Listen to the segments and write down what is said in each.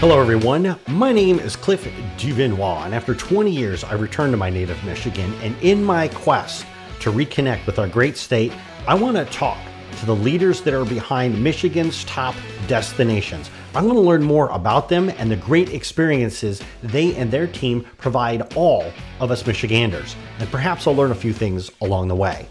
Hello, everyone. My name is Cliff Duvernois, and after 20 years, I returned to my native Michigan. And in my quest to reconnect with our great state, I want to talk to the leaders that are behind Michigan's top destinations. I'm going to learn more about them and the great experiences they and their team provide all of us Michiganders. And perhaps I'll learn a few things along the way.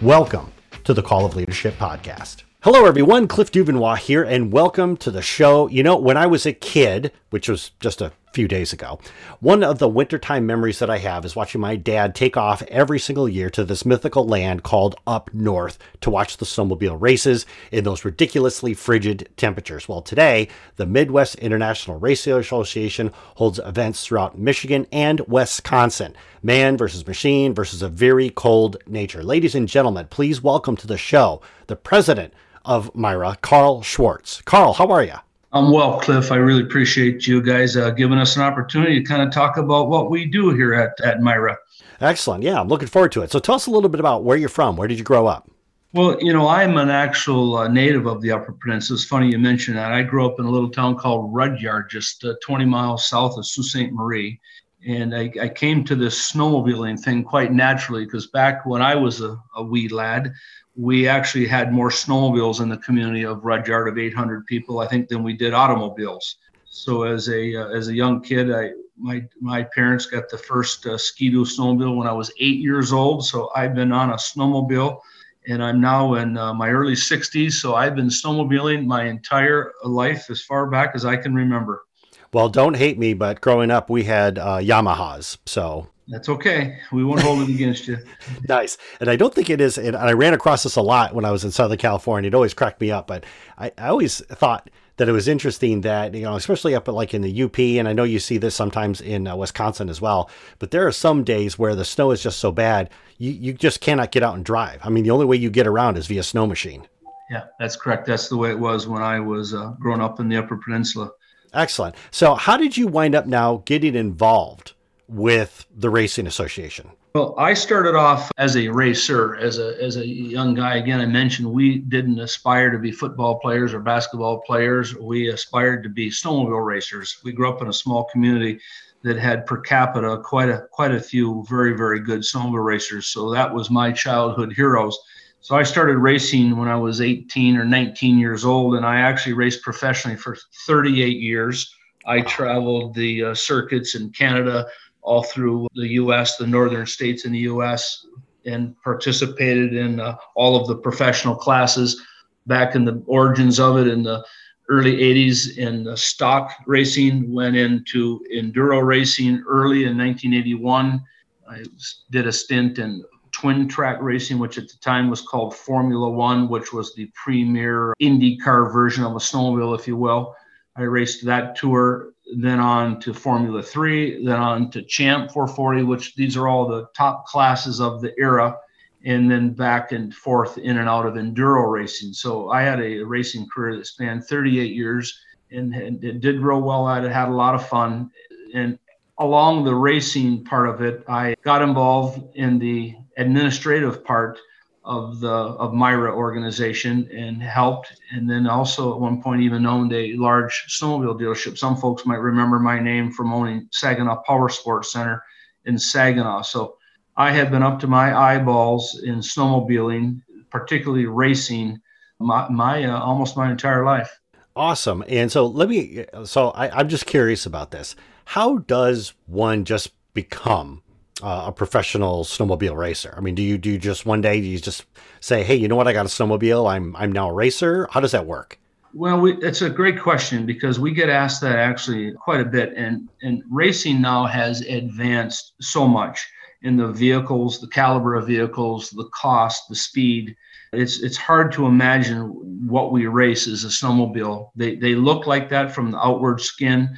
Welcome to the Call of Leadership podcast. Hello, everyone. Cliff Duvernois here, and welcome to the show. You know, when I was a kid, which was just a few days ago, one of the wintertime memories that I have is watching my dad take off every single year to this mythical land called Up North to watch the snowmobile races in those ridiculously frigid temperatures. Well, today, the Midwest International Racing Association holds events throughout Michigan and Wisconsin. Man versus machine versus a very cold nature. Ladies and gentlemen, please welcome to the show the president of MIRA, Karl Schwartz. Karl, how are you? I'm well, Cliff. I really appreciate you guys uh, giving us an opportunity to kind of talk about what we do here at, at MIRA. Excellent. Yeah, I'm looking forward to it. So tell us a little bit about where you're from. Where did you grow up? Well, you know, I'm an actual uh, native of the Upper Peninsula. It's funny you mention that. I grew up in a little town called Rudyard, just uh, 20 miles south of Sault Ste. Marie. And I, I, came to this snowmobiling thing quite naturally because back when I was a, a wee lad, we actually had more snowmobiles in the community of Rudyard of 800 people, I think, than we did automobiles. So as a uh, as a young kid, I my my parents got the first uh, Ski-Doo snowmobile when I was eight years old. So I've been on a snowmobile, and I'm now in uh, my early 60s. So I've been snowmobiling my entire life as far back as I can remember. Well, don't hate me, but growing up we had uh, Yamahas, so that's okay. We won't hold it against you. nice. And I don't think it is. And I ran across this a lot when I was in Southern California. It always cracked me up. But I, I always thought that it was interesting that, you know, especially up at like in the UP, and I know you see this sometimes in uh, Wisconsin as well, but there are some days where the snow is just so bad, you, you just cannot get out and drive. I mean, the only way you get around is via snow machine. Yeah, that's correct. That's the way it was when I was uh, growing up in the Upper Peninsula. Excellent. So, how did you wind up now getting involved with the Racing Association? Well, I started off as a racer, as a as a young guy. Again, I mentioned we didn't aspire to be football players or basketball players. We aspired to be snowmobile racers. We grew up in a small community that had per capita quite a quite a few very very good snowmobile racers. So that was my childhood heroes. So I started racing when I was 18 or 19 years old, and I actually raced professionally for 38 years. I traveled the uh, circuits in Canada, all through the U.S., the northern states in the U.S., and participated in uh, all of the professional classes back in the origins of it in the early 80s in stock racing, went into enduro racing early in 1981. I did a stint in twin track racing, which at the time was called Formula One, which was the premier IndyCar version of a snowmobile, if you will. I raced that tour then on to Formula 3, then on to Champ 440, which these are all the top classes of the era, and then back and forth in and out of enduro racing. So I had a racing career that spanned 38 years and, and did real well at it, had a lot of fun. And along the racing part of it, I got involved in the administrative part of the of MIRA organization and helped, and then also at one point even owned a large snowmobile dealership. Some folks might remember my name from owning Saginaw Power Sports Center in Saginaw. So I have been up to my eyeballs in snowmobiling, particularly racing, my, my uh, almost my entire life. Awesome. And so let me. So I, I'm just curious about this. How does one just become uh, a professional snowmobile racer? I mean, do you do you just one day do you just say, "Hey, you know what? I got a snowmobile. I'm I'm now a racer." How does that work? Well, we, it's a great question because we get asked that actually quite a bit, and and racing now has advanced so much in the vehicles, the caliber of vehicles, the cost, the speed. It's it's hard to imagine what we race as a snowmobile. They they look like that from the outward skin,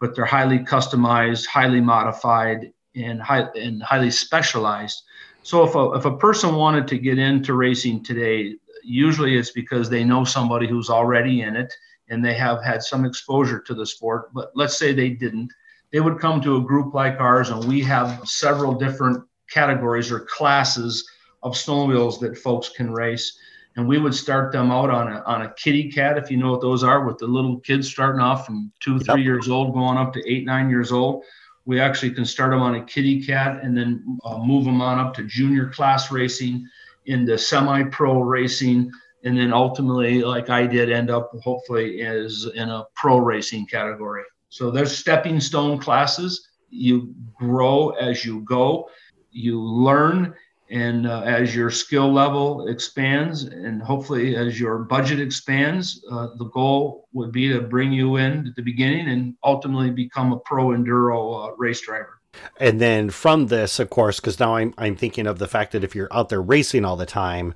but they're highly customized, highly modified, and, high, and highly specialized. So if a, if a person wanted to get into racing today, usually it's because they know somebody who's already in it and they have had some exposure to the sport. But let's say they didn't, they would come to a group like ours, and we have several different categories or classes of snowmobiles that folks can race. and we would start them out on a on a kitty cat, if you know what those are, with the little kids starting off from two, three yep. years old, going up to eight, nine years old. We actually can start them on a kitty cat and then uh, move them on up to junior class racing, into semi-pro racing, and then ultimately, like I did, end up hopefully as in a pro racing category. So there's stepping stone classes. You grow as you go. You learn and uh, as your skill level expands and hopefully as your budget expands uh, the goal would be to bring you in at the beginning and ultimately become a pro enduro uh, race driver. And then from this of course because now I'm, I'm thinking of the fact that if you're out there racing all the time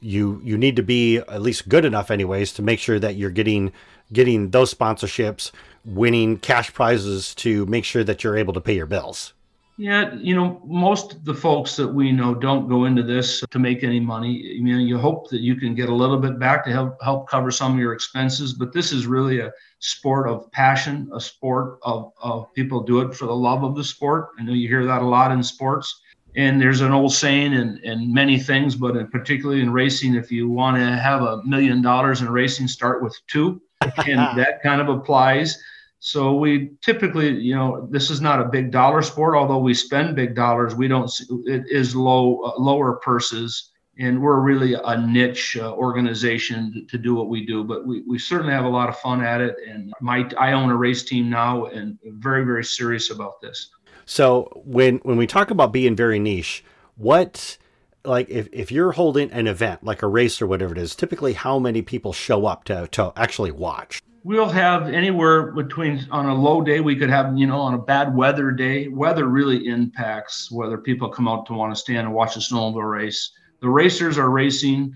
you you need to be at least good enough anyways to make sure that you're getting getting those sponsorships winning cash prizes to make sure that you're able to pay your bills yeah, you know, most of the folks that we know don't go into this to make any money. I mean, you hope that you can get a little bit back to help help cover some of your expenses, but this is really a sport of passion, a sport of, of people do it for the love of the sport. I know you hear that a lot in sports. And there's an old saying in, in many things, but in particularly in racing, if you want to have a million dollars in racing, start with two. And that kind of applies so we typically, you know, this is not a big dollar sport. Although we spend big dollars, we don't. It is low, uh, lower purses, and we're really a niche uh, organization to, to, do what we do. But we, we certainly have a lot of fun at it. And my I own a race team now, and very very serious about this. So when when we talk about being very niche, what like if, if you're holding an event like a race or whatever it is, typically how many people show up to to actually watch? We'll have anywhere between on a low day we could have you know on a bad weather day weather really impacts whether people come out to want to stand and watch a snowmobile race the racers are racing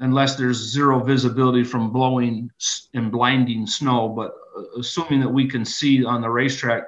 unless there's zero visibility from blowing and blinding snow but uh, assuming that we can see on the racetrack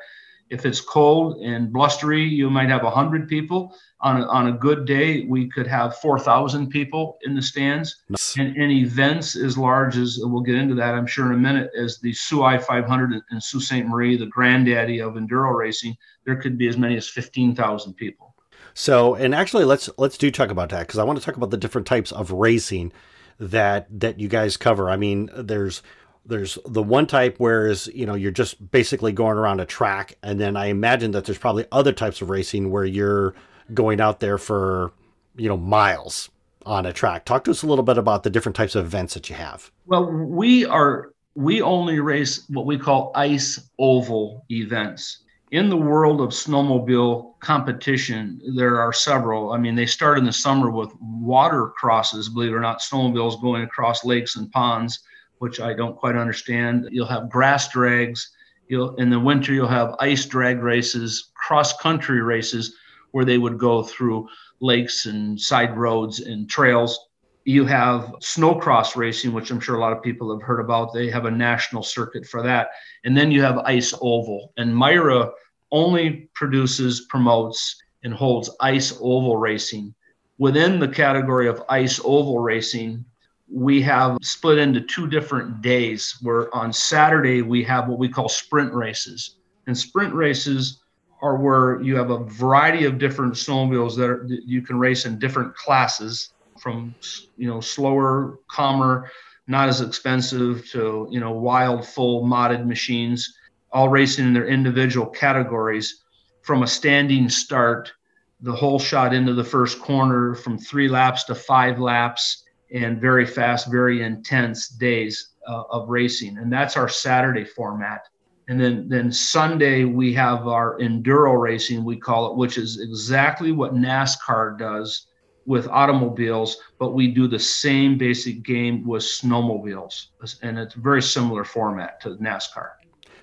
if it's cold and blustery, you might have 100 people. On a, on a good day, we could have 4,000 people in the stands. Nice. And, and, events as large as we'll get into that, I'm sure, in a minute, as the Soo I 500 in Sault Ste. Marie, the granddaddy of enduro racing, there could be as many as 15,000 people. So, and actually, let's let's do talk about that because I want to talk about the different types of racing that that you guys cover. I mean, there's there's the one type where is you know you're just basically going around a track and then i imagine that there's probably other types of racing where you're going out there for you know miles on a track talk to us a little bit about the different types of events that you have well we are we only race what we call ice oval events in the world of snowmobile competition there are several i mean they start in the summer with water crosses believe it or not snowmobiles going across lakes and ponds which I don't quite understand. You'll have grass drags. You'll in the winter you'll have ice drag races, cross country races where they would go through lakes and side roads and trails. You have snowcross racing, which I'm sure a lot of people have heard about. They have a national circuit for that. And then you have ice oval. And MIRA only produces, promotes, and holds ice oval racing. Within the category of ice oval racing, we have split into two different days where on Saturday we have what we call sprint races. And sprint races are where you have a variety of different snowmobiles that, are, that you can race in different classes from you know slower, calmer, not as expensive to you know wild, full modded machines, all racing in their individual categories from a standing start, the whole shot into the first corner from three laps to five laps and very fast, very intense days uh, of racing. And that's our Saturday format. And then, then Sunday, we have our enduro racing, we call it, which is exactly what NASCAR does with automobiles, but we do the same basic game with snowmobiles. And it's a very similar format to NASCAR.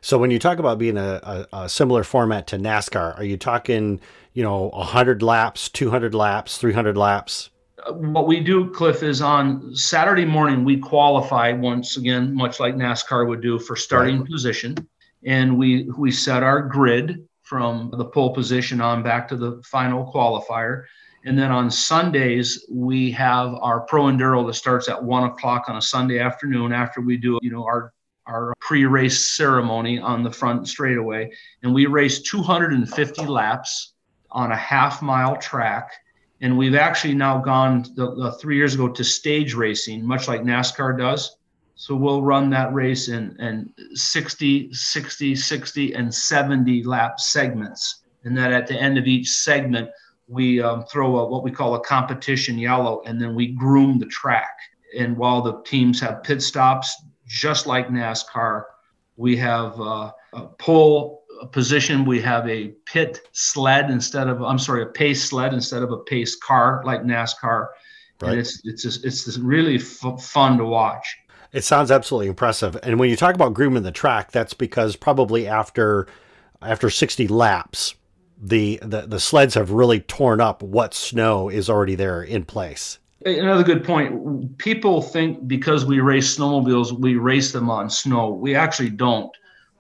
So when you talk about being a, a, a similar format to NASCAR, are you talking, you know, 100 laps, 200 laps, 300 laps? Uh, what we do, Cliff, is on Saturday morning we qualify once again, much like NASCAR would do for starting right. position, and we we set our grid from the pole position on back to the final qualifier. And then on Sundays, we have our pro enduro that starts at one o'clock on a Sunday afternoon after we do, you know, our our pre-race ceremony on the front straightaway. And we race 250 laps on a half mile track And we've actually now gone the, the three years ago to stage racing, much like NASCAR does. So we'll run that race in, in 60, 60, 60, and 70 lap segments. And then at the end of each segment, we um, throw a, what we call a competition yellow, and then we groom the track. And while the teams have pit stops, just like NASCAR, we have uh, a pole position. We have a pit sled instead of, I'm sorry, a pace sled instead of a pace car like NASCAR. Right. And it's it's just, it's just really f- fun to watch. It sounds absolutely impressive. And when you talk about grooming the track, that's because probably after after 60 laps, the, the the sleds have really torn up what snow is already there in place. Another good point. People think because we race snowmobiles, we race them on snow. We actually don't.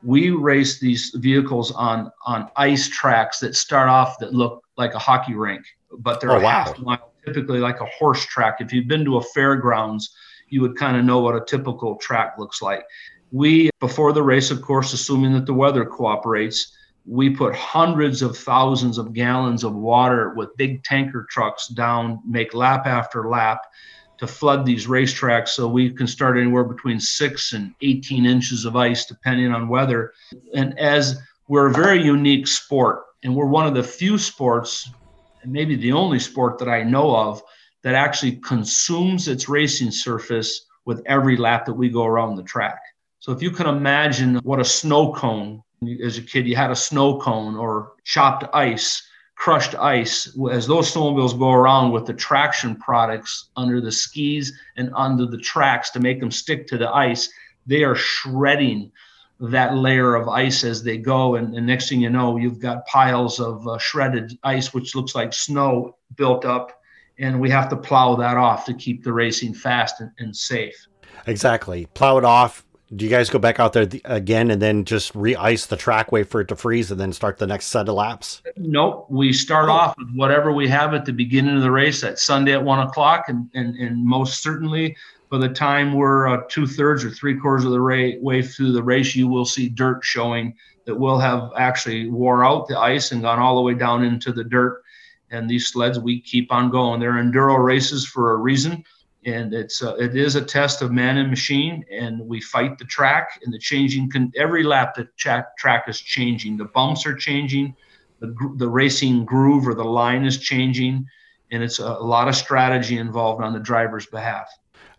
We race these vehicles on on ice tracks that start off that look like a hockey rink, but they're oh, wow. half mile, typically like a horse track. If you've been to a fairgrounds, you would kind of know what a typical track looks like. We, before the race, of course, assuming that the weather cooperates, we put hundreds of thousands of gallons of water with big tanker trucks down, make lap after lap to flood these racetracks so we can start anywhere between six and 18 inches of ice, depending on weather. And as we're a very unique sport, and we're one of the few sports, and maybe the only sport that I know of, that actually consumes its racing surface with every lap that we go around the track. So if you can imagine what a snow cone as a kid, you had a snow cone or chopped ice, crushed ice. As those snowmobiles go around with the traction products under the skis and under the tracks to make them stick to the ice, they are shredding that layer of ice as they go. And, and next thing you know, you've got piles of uh, shredded ice, which looks like snow built up. And we have to plow that off to keep the racing fast and, and safe. Exactly. Plow it off, do you guys go back out there again and then just re-ice the track, wait for it to freeze, and then start the next set of laps? Nope. We start oh. off with whatever we have at the beginning of the race at Sunday at one o'clock, and and, and most certainly by the time we're uh, two thirds or three quarters of the ra- way through the race, you will see dirt showing that will have actually wore out the ice and gone all the way down into the dirt. And these sleds, we keep on going. They're enduro races for a reason and it's uh, it is a test of man and machine and we fight the track and the changing con- every lap the track, track is changing. The bumps are changing the, the racing groove or the line is changing and it's a, a lot of strategy involved on the driver's behalf.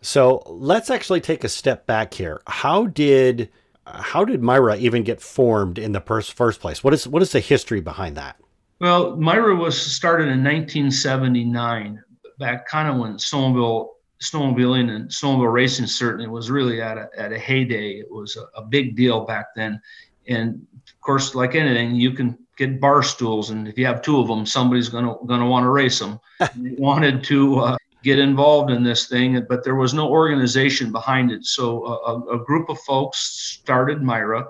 So let's actually take a step back here. How did how did MIRA even get formed in the first first place? What is what is the history behind that well MIRA was started in 1979 back kind of when snowmobile snowmobiling and snowmobile racing certainly was really at a, at a heyday. It was a, a, big deal back then. And of course, like anything, you can get bar stools, and if you have two of them, somebody's gonna gonna want to race them. wanted to uh, get involved in this thing, but there was no organization behind it. So a, a group of folks started MIRA.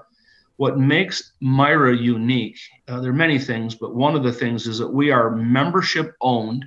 What makes MIRA unique? Uh, there are many things, but one of the things is that we are membership owned,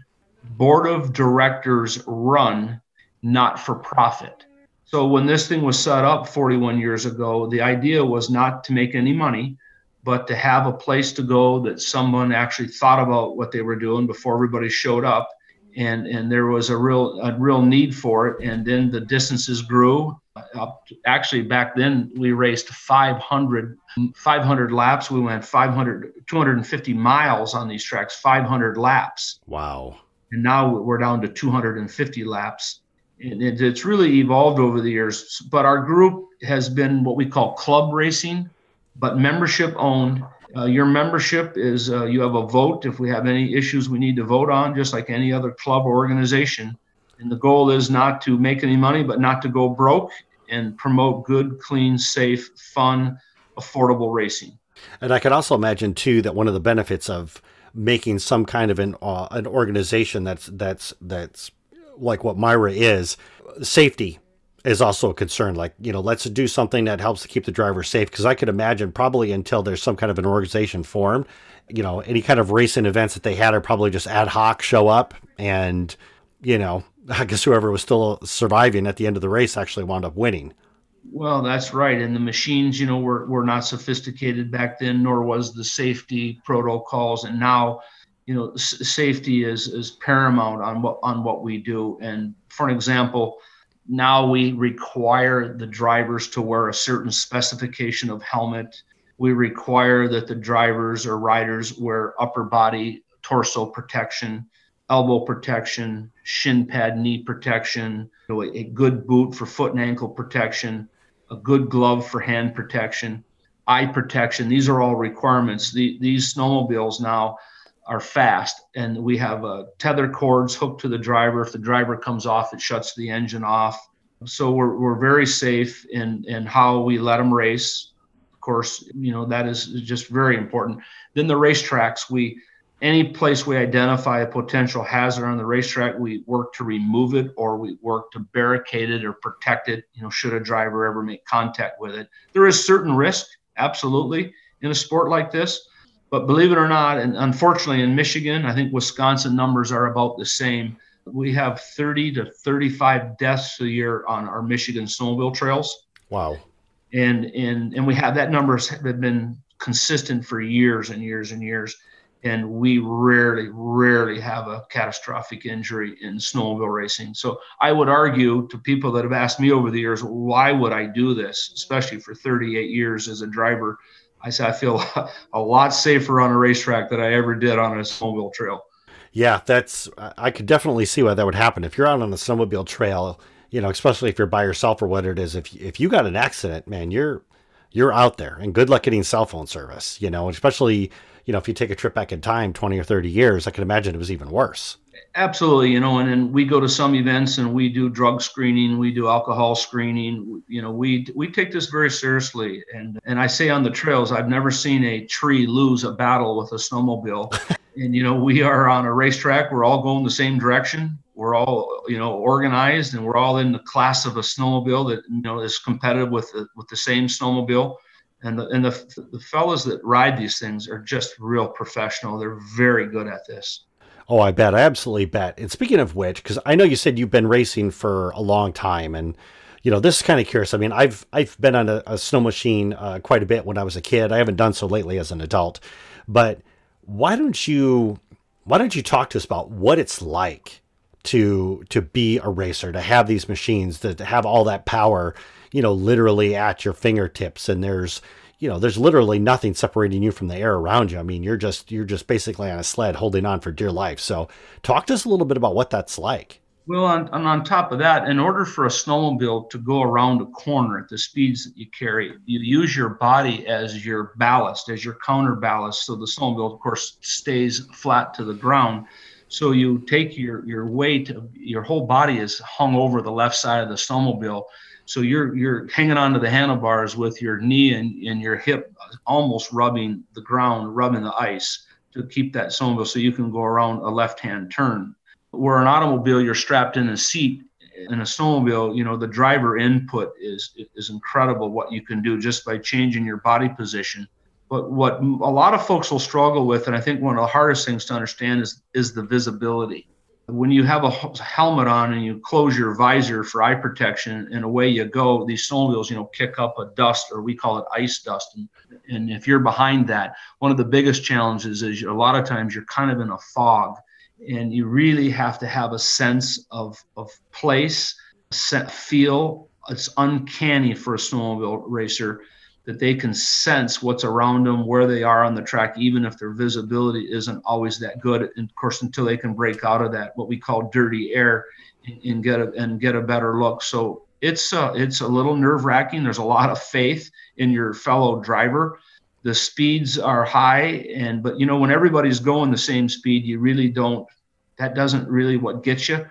board of directors run not for profit. So when this thing was set up 41 years ago, the idea was not to make any money, but to have a place to go that someone actually thought about what they were doing before everybody showed up. And, and there was a real a real need for it. And then the distances grew. Up to, actually, back then we raced 500 500 laps. We went 500 250 miles on these tracks, 500 laps. Wow. And now we're down to 250 laps and it's really evolved over the years. But our group has been what we call club racing, but membership owned. Uh, your membership is uh, you have a vote if we have any issues we need to vote on, just like any other club or organization. And the goal is not to make any money, but not to go broke and promote good, clean, safe, fun, affordable racing. And I could also imagine too that one of the benefits of making some kind of an uh, an organization that's that's that's like what MIRA is, safety is also a concern. Like, you know, let's do something that helps to keep the driver safe. Because I could imagine probably until there's some kind of an organization formed, you know, any kind of racing events that they had are probably just ad hoc show up. And, you know, I guess whoever was still surviving at the end of the race actually wound up winning. Well, that's right. And the machines, you know, were, were not sophisticated back then, nor was the safety protocols. And now, you know, s- safety is is paramount on what on what we do. And for an example, now we require the drivers to wear a certain specification of helmet. We require that the drivers or riders wear upper body torso protection, elbow protection, shin pad knee protection, you know, a, good boot for foot and ankle protection, a good glove for hand protection, eye protection. These are all requirements. The, these snowmobiles now are fast and we have uh, tether cords hooked to the driver if the driver comes off it shuts the engine off so we're, we're very safe in in how we let them race of course you know that is just very important then the racetracks we any place we identify a potential hazard on the racetrack we work to remove it or we work to barricade it or protect it you know should a driver ever make contact with it there is certain risk absolutely in a sport like this but believe it or not, and unfortunately in Michigan, I think Wisconsin numbers are about the same. We have 30 to 35 deaths a year on our Michigan snowmobile trails. Wow. And and and we have that numbers have been consistent for years and years and years. And we rarely, rarely have a catastrophic injury in snowmobile racing. So I would argue to people that have asked me over the years, why would I do this, especially for 38 years as a driver? I say I feel a lot safer on a racetrack than I ever did on a snowmobile trail. Yeah, that's I could definitely see why that would happen if you're out on a snowmobile trail. You know, especially if you're by yourself or whatever it is. If if you got an accident, man, you're you're out there, and good luck getting cell phone service. You know, especially you know if you take a trip back in time, twenty or thirty years, I can imagine it was even worse. Absolutely, you know, and then we go to some events and we do drug screening, we do alcohol screening. You know, we we take this very seriously, and and I say on the trails, I've never seen a tree lose a battle with a snowmobile. and you know, we are on a racetrack. We're all going the same direction. We're all you know organized, and we're all in the class of a snowmobile that you know is competitive with the with the same snowmobile. And the and the the fellas that ride these things are just real professional. They're very good at this. Oh, I bet. I absolutely bet. And speaking of which, because I know you said you've been racing for a long time, and you know this is kind of curious. I mean, I've I've been on a, a snow machine uh, quite a bit when I was a kid. I haven't done so lately as an adult, but why don't you why don't you talk to us about what it's like to to be a racer, to have these machines, to, to have all that power, you know, literally at your fingertips, and there's you know, there's literally nothing separating you from the air around you. I mean, you're just you're just basically on a sled holding on for dear life. So, talk to us a little bit about what that's like. Well, on, and on top of that, in order for a snowmobile to go around a corner at the speeds that you carry, you use your body as your ballast, as your counter ballast. So the snowmobile, of course, stays flat to the ground. So you take your your weight, your whole body is hung over the left side of the snowmobile so you're you're hanging onto the handlebars with your knee and, and your hip almost rubbing the ground, rubbing the ice to keep that snowmobile so you can go around a left-hand turn. Where an automobile, you're strapped in a seat. In a snowmobile, you know the driver input is is incredible. What you can do just by changing your body position. But what a lot of folks will struggle with, and I think one of the hardest things to understand is is the visibility when you have a helmet on and you close your visor for eye protection and away you go these snowmobiles you know kick up a dust or we call it ice dust. And, and if you're behind that one of the biggest challenges is a lot of times you're kind of in a fog and you really have to have a sense of, of place set feel. It's uncanny for a snowmobile racer that they can sense what's around them, where they are on the track, even if their visibility isn't always that good. And of course, until they can break out of that, what we call dirty air, and get a and get a better look. So it's uh, it's a little nerve wracking. There's a lot of faith in your fellow driver. The speeds are high, and but you know when everybody's going the same speed, you really don't. That doesn't really what gets you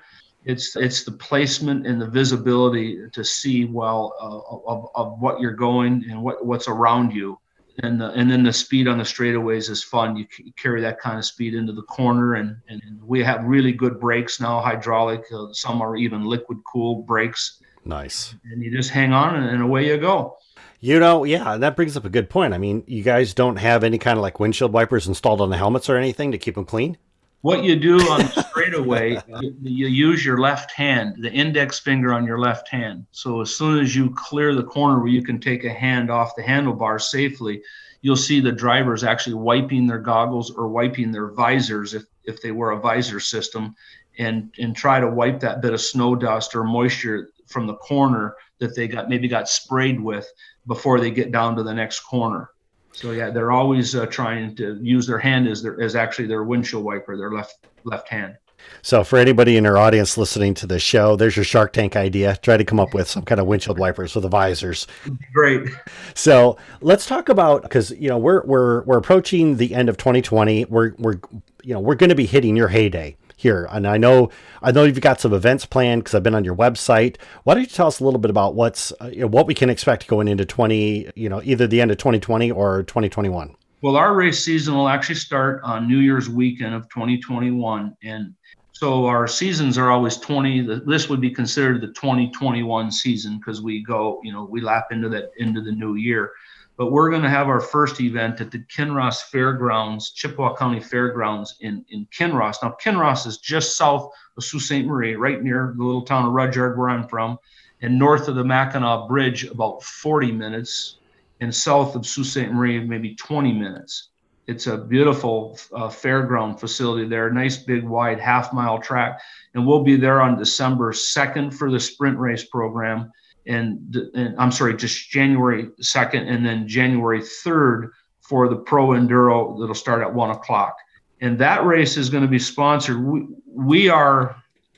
it's it's the placement and the visibility to see well uh, of, of what you're going and what what's around you. And the, and then the speed on the straightaways is fun. You, c- carry that kind of speed into the corner and, and we have really good brakes now hydraulic uh, some are even liquid cooled brakes. Nice. And you just hang on and, and away you go. You know yeah that brings up a good point. I mean you guys don't have any kind of like windshield wipers installed on the helmets or anything to keep them clean What you do on the straightaway, you, you use your left hand, the index finger on your left hand. So as soon as you clear the corner where you can take a hand off the handlebar safely, you'll see the drivers actually wiping their goggles or wiping their visors if, if they wear a visor system and and try to wipe that bit of snow dust or moisture from the corner that they got maybe got sprayed with before they get down to the next corner. So yeah, they're always uh, trying to use their hand as their as actually their windshield wiper, their left left hand. So for anybody in our audience listening to this show, there's your Shark Tank idea. Try to come up with some kind of windshield wipers with the visors. Great. So let's talk about because you know we're we're we're approaching the end of 2020. We're we're you know we're going to be hitting your heyday here. And I know I know you've got some events planned because I've been on your website. Why don't you tell us a little bit about what's uh, what we can expect going into 20, you know, either the end of 2020 or 2021? Well, our race season will actually start on New Year's weekend of 2021 and so our seasons are always 20 this would be considered the 2021 season because we go you know we lap into that into the new year but we're going to have our first event at the Kinross Fairgrounds, Chippewa County Fairgrounds in, in Kinross. Now, Kinross is just south of Sault Ste. Marie, right near the little town of Rudyard, where I'm from, and north of the Mackinac Bridge, about 40 minutes, and south of Sault Ste. Marie, maybe 20 minutes. It's a beautiful uh, fairground facility there, nice big wide half mile track. And we'll be there on December 2nd for the sprint race program and, and I'm sorry, just January 2nd and then January 3rd for the Pro Enduro that'll start at one o'clock. And that race is going to be sponsored. We, we are,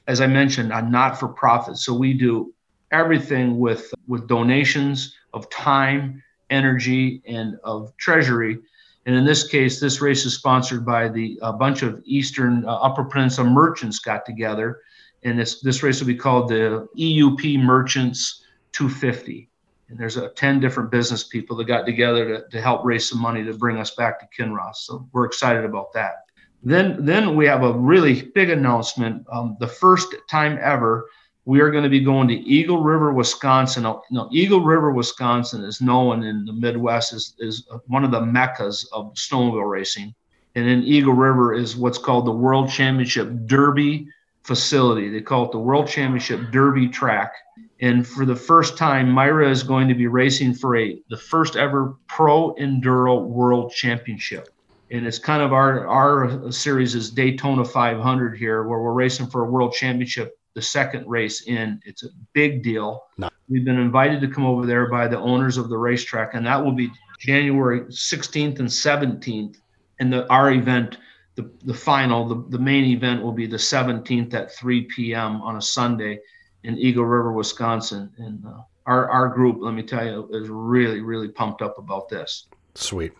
as I mentioned, a not for profit. So we do everything with, with donations of time, energy, and of treasury. And in this case, this race is sponsored by the a bunch of Eastern uh, Upper Peninsula merchants got together. And this, this race will be called the EUP Merchants 250. And there's a 10 different business people that got together to, to help raise some money to bring us back to Kinross. So we're excited about that. Then, then we have a really big announcement. Um, the first time ever, we are going to be going to Eagle River, Wisconsin. Now, Eagle River, Wisconsin is known in the Midwest as, is one of the meccas of snowmobile racing. And in Eagle River is what's called the World Championship Derby facility. They call it the World Championship Derby track. And for the first time, MIRA is going to be racing for a the first ever Pro Enduro World Championship. And it's kind of our our series is Daytona 500 here, where we're racing for a World Championship. The second race in, it's a big deal. No. We've been invited to come over there by the owners of the racetrack, and that will be January 16th and 17th. And the our event the, the final, the, the main event will be the 17th at 3 p.m. on a Sunday in Eagle River, Wisconsin. And uh, our, our group, let me tell you, is really, really pumped up about this. Sweet.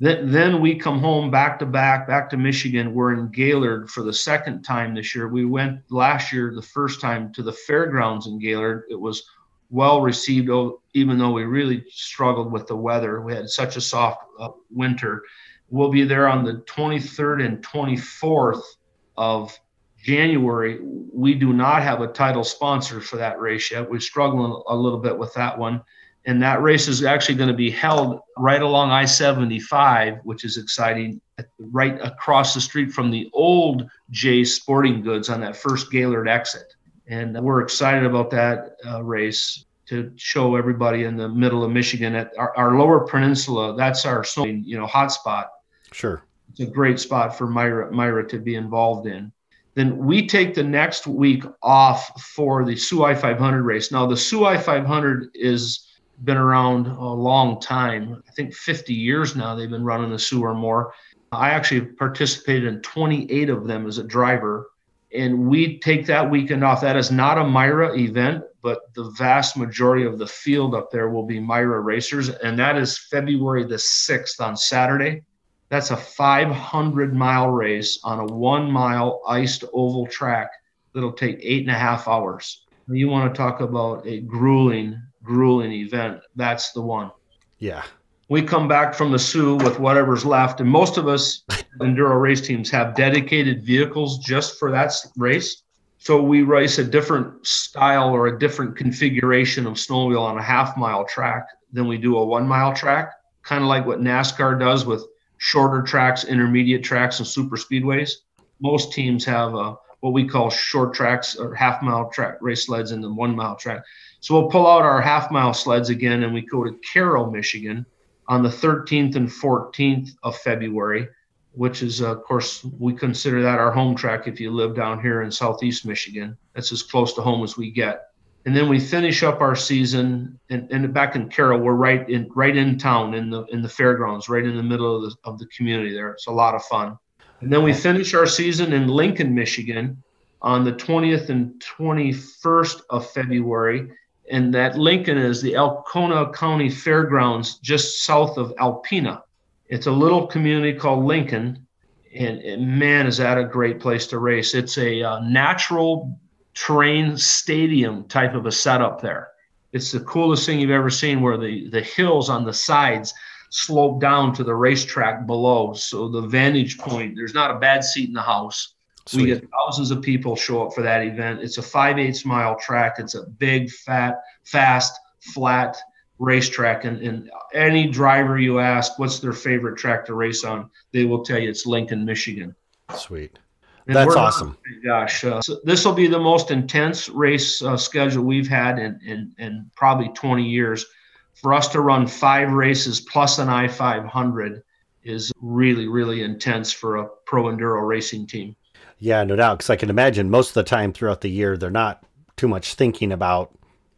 Then, then we come home back to back, back to Michigan. We're in Gaylord for the second time this year. We went last year, the first time, to the fairgrounds in Gaylord. It was well received, even though we really struggled with the weather. We had such a soft uh, winter We'll be there on the 23rd and 24th of January. We do not have a title sponsor for that race yet. We're struggling a little bit with that one. And that race is actually going to be held right along I 75, which is exciting, right across the street from the old Jay's Sporting Goods on that first Gaylord exit. And we're excited about that uh, race to show everybody in the middle of Michigan at our, our lower peninsula. That's our you know hotspot Sure. It's a great spot for MIRA, MIRA to be involved in. Then we take the next week off for the Soo I 500 race. Now, the Soo I 500 is been around a long time. I think 50 years now they've been running the Soo or more. I actually participated in 28 of them as a driver. And we take that weekend off. That is not a MIRA event, but the vast majority of the field up there will be MIRA racers. And that is February the 6th on Saturday. That's a 500 mile race on a one mile iced oval track that'll take eight and a half hours. You want to talk about a grueling, grueling event. That's the one. Yeah. We come back from the Soo with whatever's left. And most of us enduro race teams have dedicated vehicles just for that race. So we race a different style or a different configuration of snowmobile on a half mile track than we do a one mile track, kind of like what NASCAR does with shorter tracks, intermediate tracks, and super speedways. most teams have a, what we call short tracks or half mile track race sleds and the one mile track. So we'll pull out our half mile sleds again and we go to Caro, Michigan on the 13th and 14th of February, which is, uh, of course, we consider that our home track if you live down here in southeast Michigan. That's as close to home as we get. And then we finish up our season, and, and back in Caro, we're right in right in town in the in the fairgrounds, right in the middle of the, of the community. There, it's a lot of fun. And then we finish our season in Lincoln, Michigan, on the 20th and 21st of February and that Lincoln is the Alcona County Fairgrounds just south of Alpena. It's a little community called Lincoln, and, and man, is that a great place to race! It's a uh, natural terrain stadium type of a setup there. It's the coolest thing you've ever seen, where the the hills on the sides slope down to the racetrack below. So the vantage point, there's not a bad seat in the house. Sweet. We get thousands of people show up for that event. It's a five eighths mile track. It's a big, fat, fast, flat racetrack. And, and any driver you ask what's their favorite track to race on, they will tell you it's Lincoln, Michigan. Sweet. And That's awesome. gosh, uh, so this will be the most intense race uh, schedule we've had in, in, in probably 20 years. For us to run five races plus an I 500 is really, really intense for a pro enduro racing team. Yeah, no doubt. Because I can imagine most of the time throughout the year, they're not too much thinking about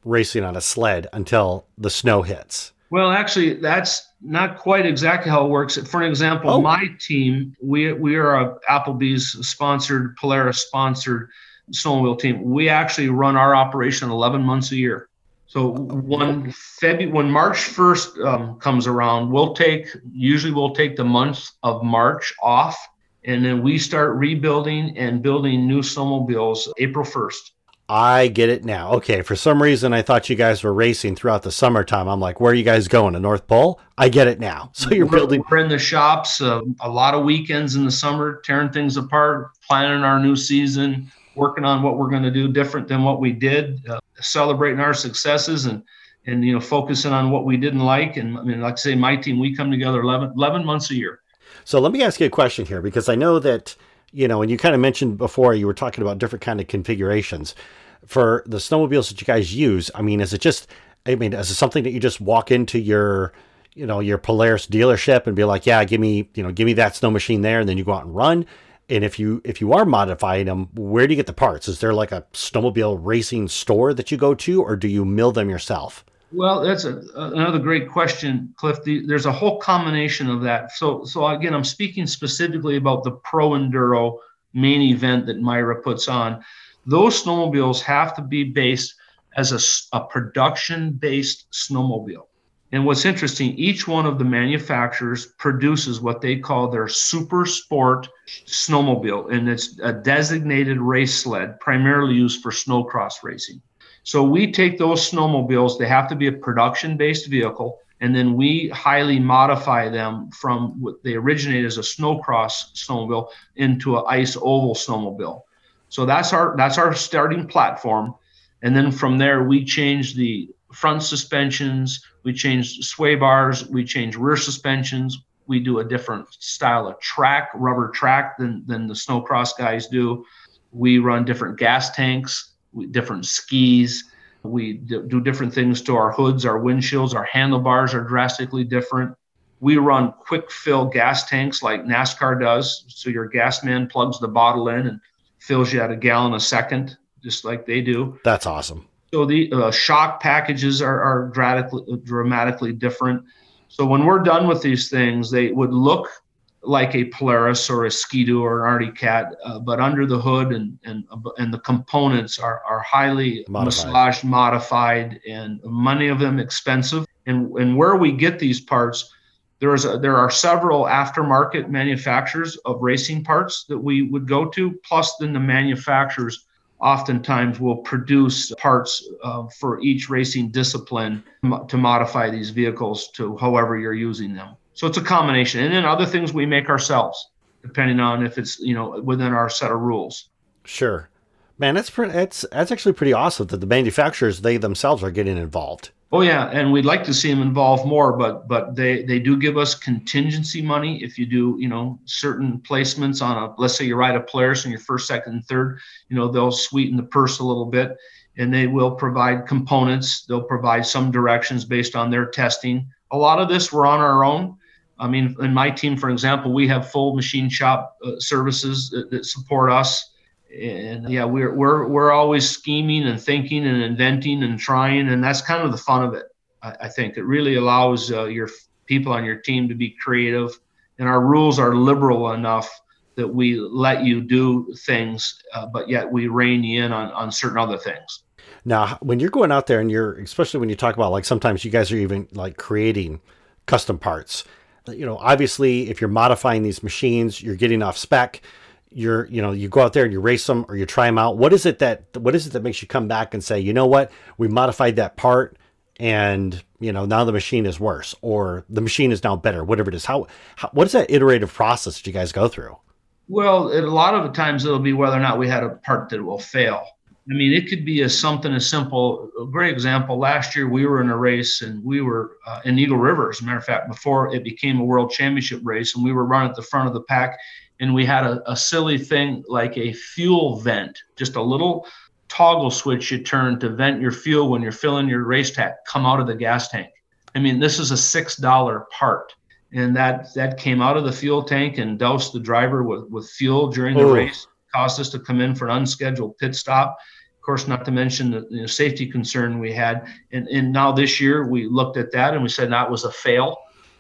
racing on a sled until the snow hits. Well, actually, that's not quite exactly how it works. For an example, oh. my team, we we are a Applebee's sponsored, Polaris sponsored snowmobile team. We actually run our operation 11 months a year. So when February, when March 1st um, comes around, we'll take usually we'll take the month of March off and then we start rebuilding and building new snowmobiles April 1st. I get it now. Okay, for some reason I thought you guys were racing throughout the summertime. I'm like, where are you guys going? To North Pole? I get it now. So you're we're, building. We're in the shops uh, a lot of weekends in the summer, tearing things apart, planning our new season, working on what we're going to do different than what we did, uh, celebrating our successes and and you know focusing on what we didn't like. And I mean, like I say, my team, we come together 11, 11 months a year. So let me ask you a question here because I know that you know, and you kind of mentioned before you were talking about different kind of configurations for the snowmobiles that you guys use. I mean, is it just I mean, is it something that you just walk into your you know your Polaris dealership and be like, yeah, give me you know give me that snow machine there, and then you go out and run. And if you if you are modifying them, where do you get the parts? Is there like a snowmobile racing store that you go to, or do you mill them yourself? Well, that's a, another great question, Cliff. The, there's a whole combination of that. So, so again, I'm speaking specifically about the Pro Enduro main event that MIRA puts on. Those snowmobiles have to be based as a, a production-based snowmobile. And what's interesting, each one of the manufacturers produces what they call their super sport snowmobile, and it's a designated race sled, primarily used for snowcross racing. So we take those snowmobiles, they have to be a production based vehicle, and then we highly modify them from what they originate as a snowcross snowmobile into an ice oval snowmobile. So that's our that's our starting platform. And then from there we change the front suspensions, we change sway bars, we change rear suspensions, we do a different style of track, rubber track than than the snowcross guys do. We run different gas tanks different skis. We do different things to our hoods, our windshields, our handlebars are drastically different. We run quick fill gas tanks like NASCAR does. So your gas man plugs the bottle in and fills you at a gallon a second, just like they do. That's awesome. So the uh, shock packages are, are dramatically, dramatically different. So when we're done with these things, they would look like a Polaris or a Ski-Doo or an Arctic Cat, uh, but under the hood and and and the components are are highly modified. massaged, modified, and many of them expensive. And and where we get these parts, there is a, there are several aftermarket manufacturers of racing parts that we would go to. Plus, then the manufacturers oftentimes will produce parts uh, for each racing discipline to modify these vehicles to however you're using them. So it's a combination. And then other things we make ourselves, depending on if it's, you know, within our set of rules. Sure. Man, that's pretty, that's, that's actually pretty awesome that the manufacturers, they themselves are getting involved. Oh yeah, and we'd like to see them involved more, but but they they do give us contingency money if you do you know certain placements on a let's say you ride a Polaris in your first, second, and third, you know they'll sweeten the purse a little bit, and they will provide components. They'll provide some directions based on their testing. A lot of this we're on our own. I mean, in my team, for example, we have full machine shop uh, services that, that support us. And yeah we're we're we're always scheming and thinking and inventing and trying and that's kind of the fun of it i, I think. It really allows uh, your people on your team to be creative and our rules are liberal enough that we let you do things uh, but yet we rein you in on, on certain other things. Now when you're going out there and you're especially when you talk about like sometimes you guys are even like creating custom parts you know obviously if you're modifying these machines you're getting off spec you're you know you go out there and you race them or you try them out. What is it that what is it that makes you come back and say you know what? We modified that part and you know now the machine is worse or the machine is now better whatever it is. How, how what is that iterative process that you guys go through? Well a lot of the times it'll be whether or not we had a part that will fail i mean it could be as something as simple a great example last year we were in a race and we were uh, in eagle river as a matter of fact before it became a world championship race and we were running at the front of the pack and we had a, a silly thing like a fuel vent, just a little toggle switch you turn to vent your fuel when you're filling your race tank come out of the gas tank. I mean, this is a six dollar part, and that that came out of the fuel tank and doused the driver with with fuel during the Ooh. race. Caused us to come in for an unscheduled pit stop. Of course, not to mention the you know, safety concern we had. And, and now this year we looked at that and we said that was a fail.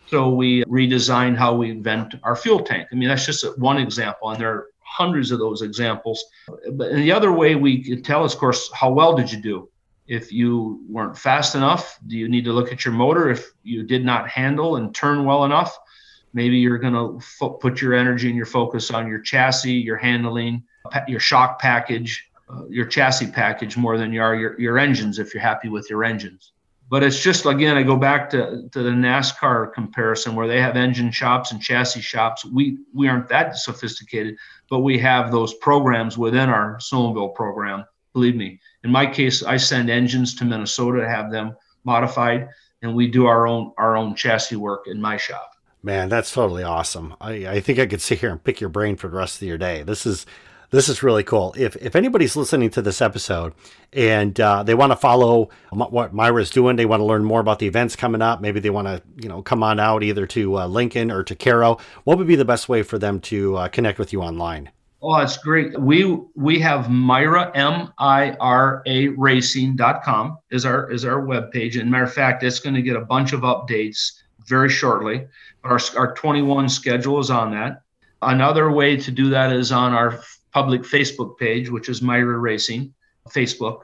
So we redesigned how we vent our fuel tank. I mean, that's just one example, and there are hundreds of those examples. But the other way we could tell is, of course, how well did you do? If you weren't fast enough, do you need to look at your motor? If you did not handle and turn well enough, maybe you're going to put your energy and your focus on your chassis, your handling, your shock package, uh, your chassis package more than you are your, your engines if you're happy with your engines. But it's just again, I go back to, to the NASCAR comparison where they have engine shops and chassis shops. We we aren't that sophisticated, but we have those programs within our snowmobile program. Believe me. In my case, I send engines to Minnesota to have them modified, and we do our own our own chassis work in my shop. Man, that's totally awesome. I, I think I could sit here and pick your brain for the rest of your day. This is this is really cool. If if anybody's listening to this episode and uh, they want to follow what MIRA's doing, they want to learn more about the events coming up. Maybe they want to you know come on out either to uh, Lincoln or to Caro. What would be the best way for them to uh, connect with you online? Oh, that's great. We we have MIRA M I R A Racing.com is our is our webpage. And matter of fact, it's going to get a bunch of updates very shortly. Our our 21 schedule is on that. Another way to do that is on our public Facebook page, which is MIRA Racing Facebook.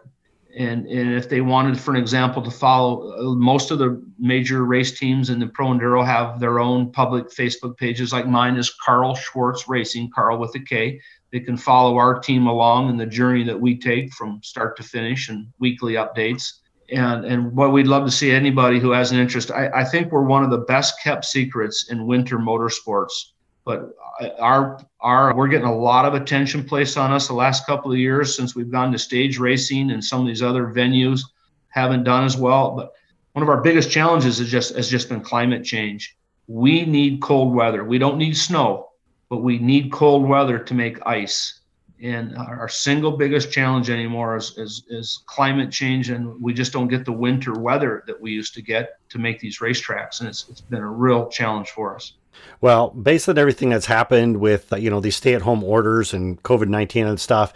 And, and if they wanted, for an example, to follow, uh, most of the major race teams in the Pro Enduro have their own public Facebook pages. Like mine is Karl Schwartz Racing, Karl with a K. They can follow our team along in the journey that we take from start to finish and weekly updates. And, and what we'd love to see anybody who has an interest. I, I think we're one of the best kept secrets in winter motorsports but uh, our our we're getting a lot of attention placed on us the last couple of years since we've gone to stage racing and some of these other venues haven't done as well but one of our biggest challenges is just has just been climate change. We need cold weather. We don't need snow but we need cold weather to make ice and our single biggest challenge anymore is, is, is climate change and we just don't get the winter weather that we used to get to make these racetracks and it's, it's been a real challenge for us well, based on everything that's happened with uh, you know these stay-at-home orders and COVID nineteen and stuff,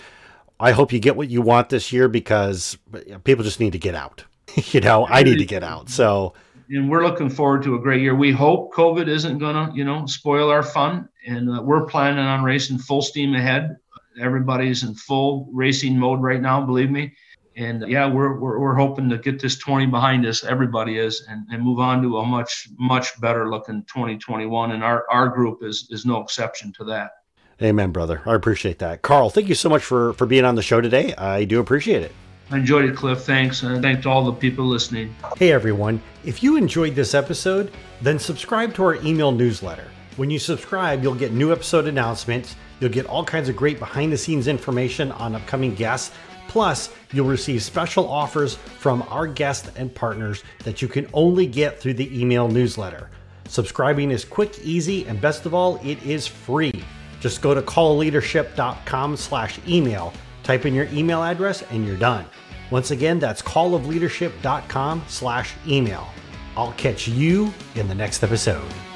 I hope you get what you want this year because people just need to get out. you know, I need to get out. So, and we're looking forward to a great year. We hope COVID isn't gonna you know spoil our fun, and uh, we're planning on racing full steam ahead. Everybody's in full racing mode right now. Believe me and yeah, we're, we're, we're hoping to get this 20 behind us. Everybody is, and, and move on to a much much better looking 2021. And our our group is is no exception to that. Amen, brother. I appreciate that, Karl. Thank you so much for for being on the show today. I do appreciate it. I enjoyed it, Cliff. Thanks, and thanks to all the people listening. Hey, everyone. If you enjoyed this episode, then subscribe to our email newsletter. When you subscribe, you'll get new episode announcements. You'll get all kinds of great behind the scenes information on upcoming guests Plus, you'll receive special offers from our guests and partners that you can only get through the email newsletter. Subscribing is quick, easy, and best of all, it is free. Just go to callleadership.com slash email, type in your email address, and you're done. Once again, that's callofleadership.com slash email. I'll catch you in the next episode.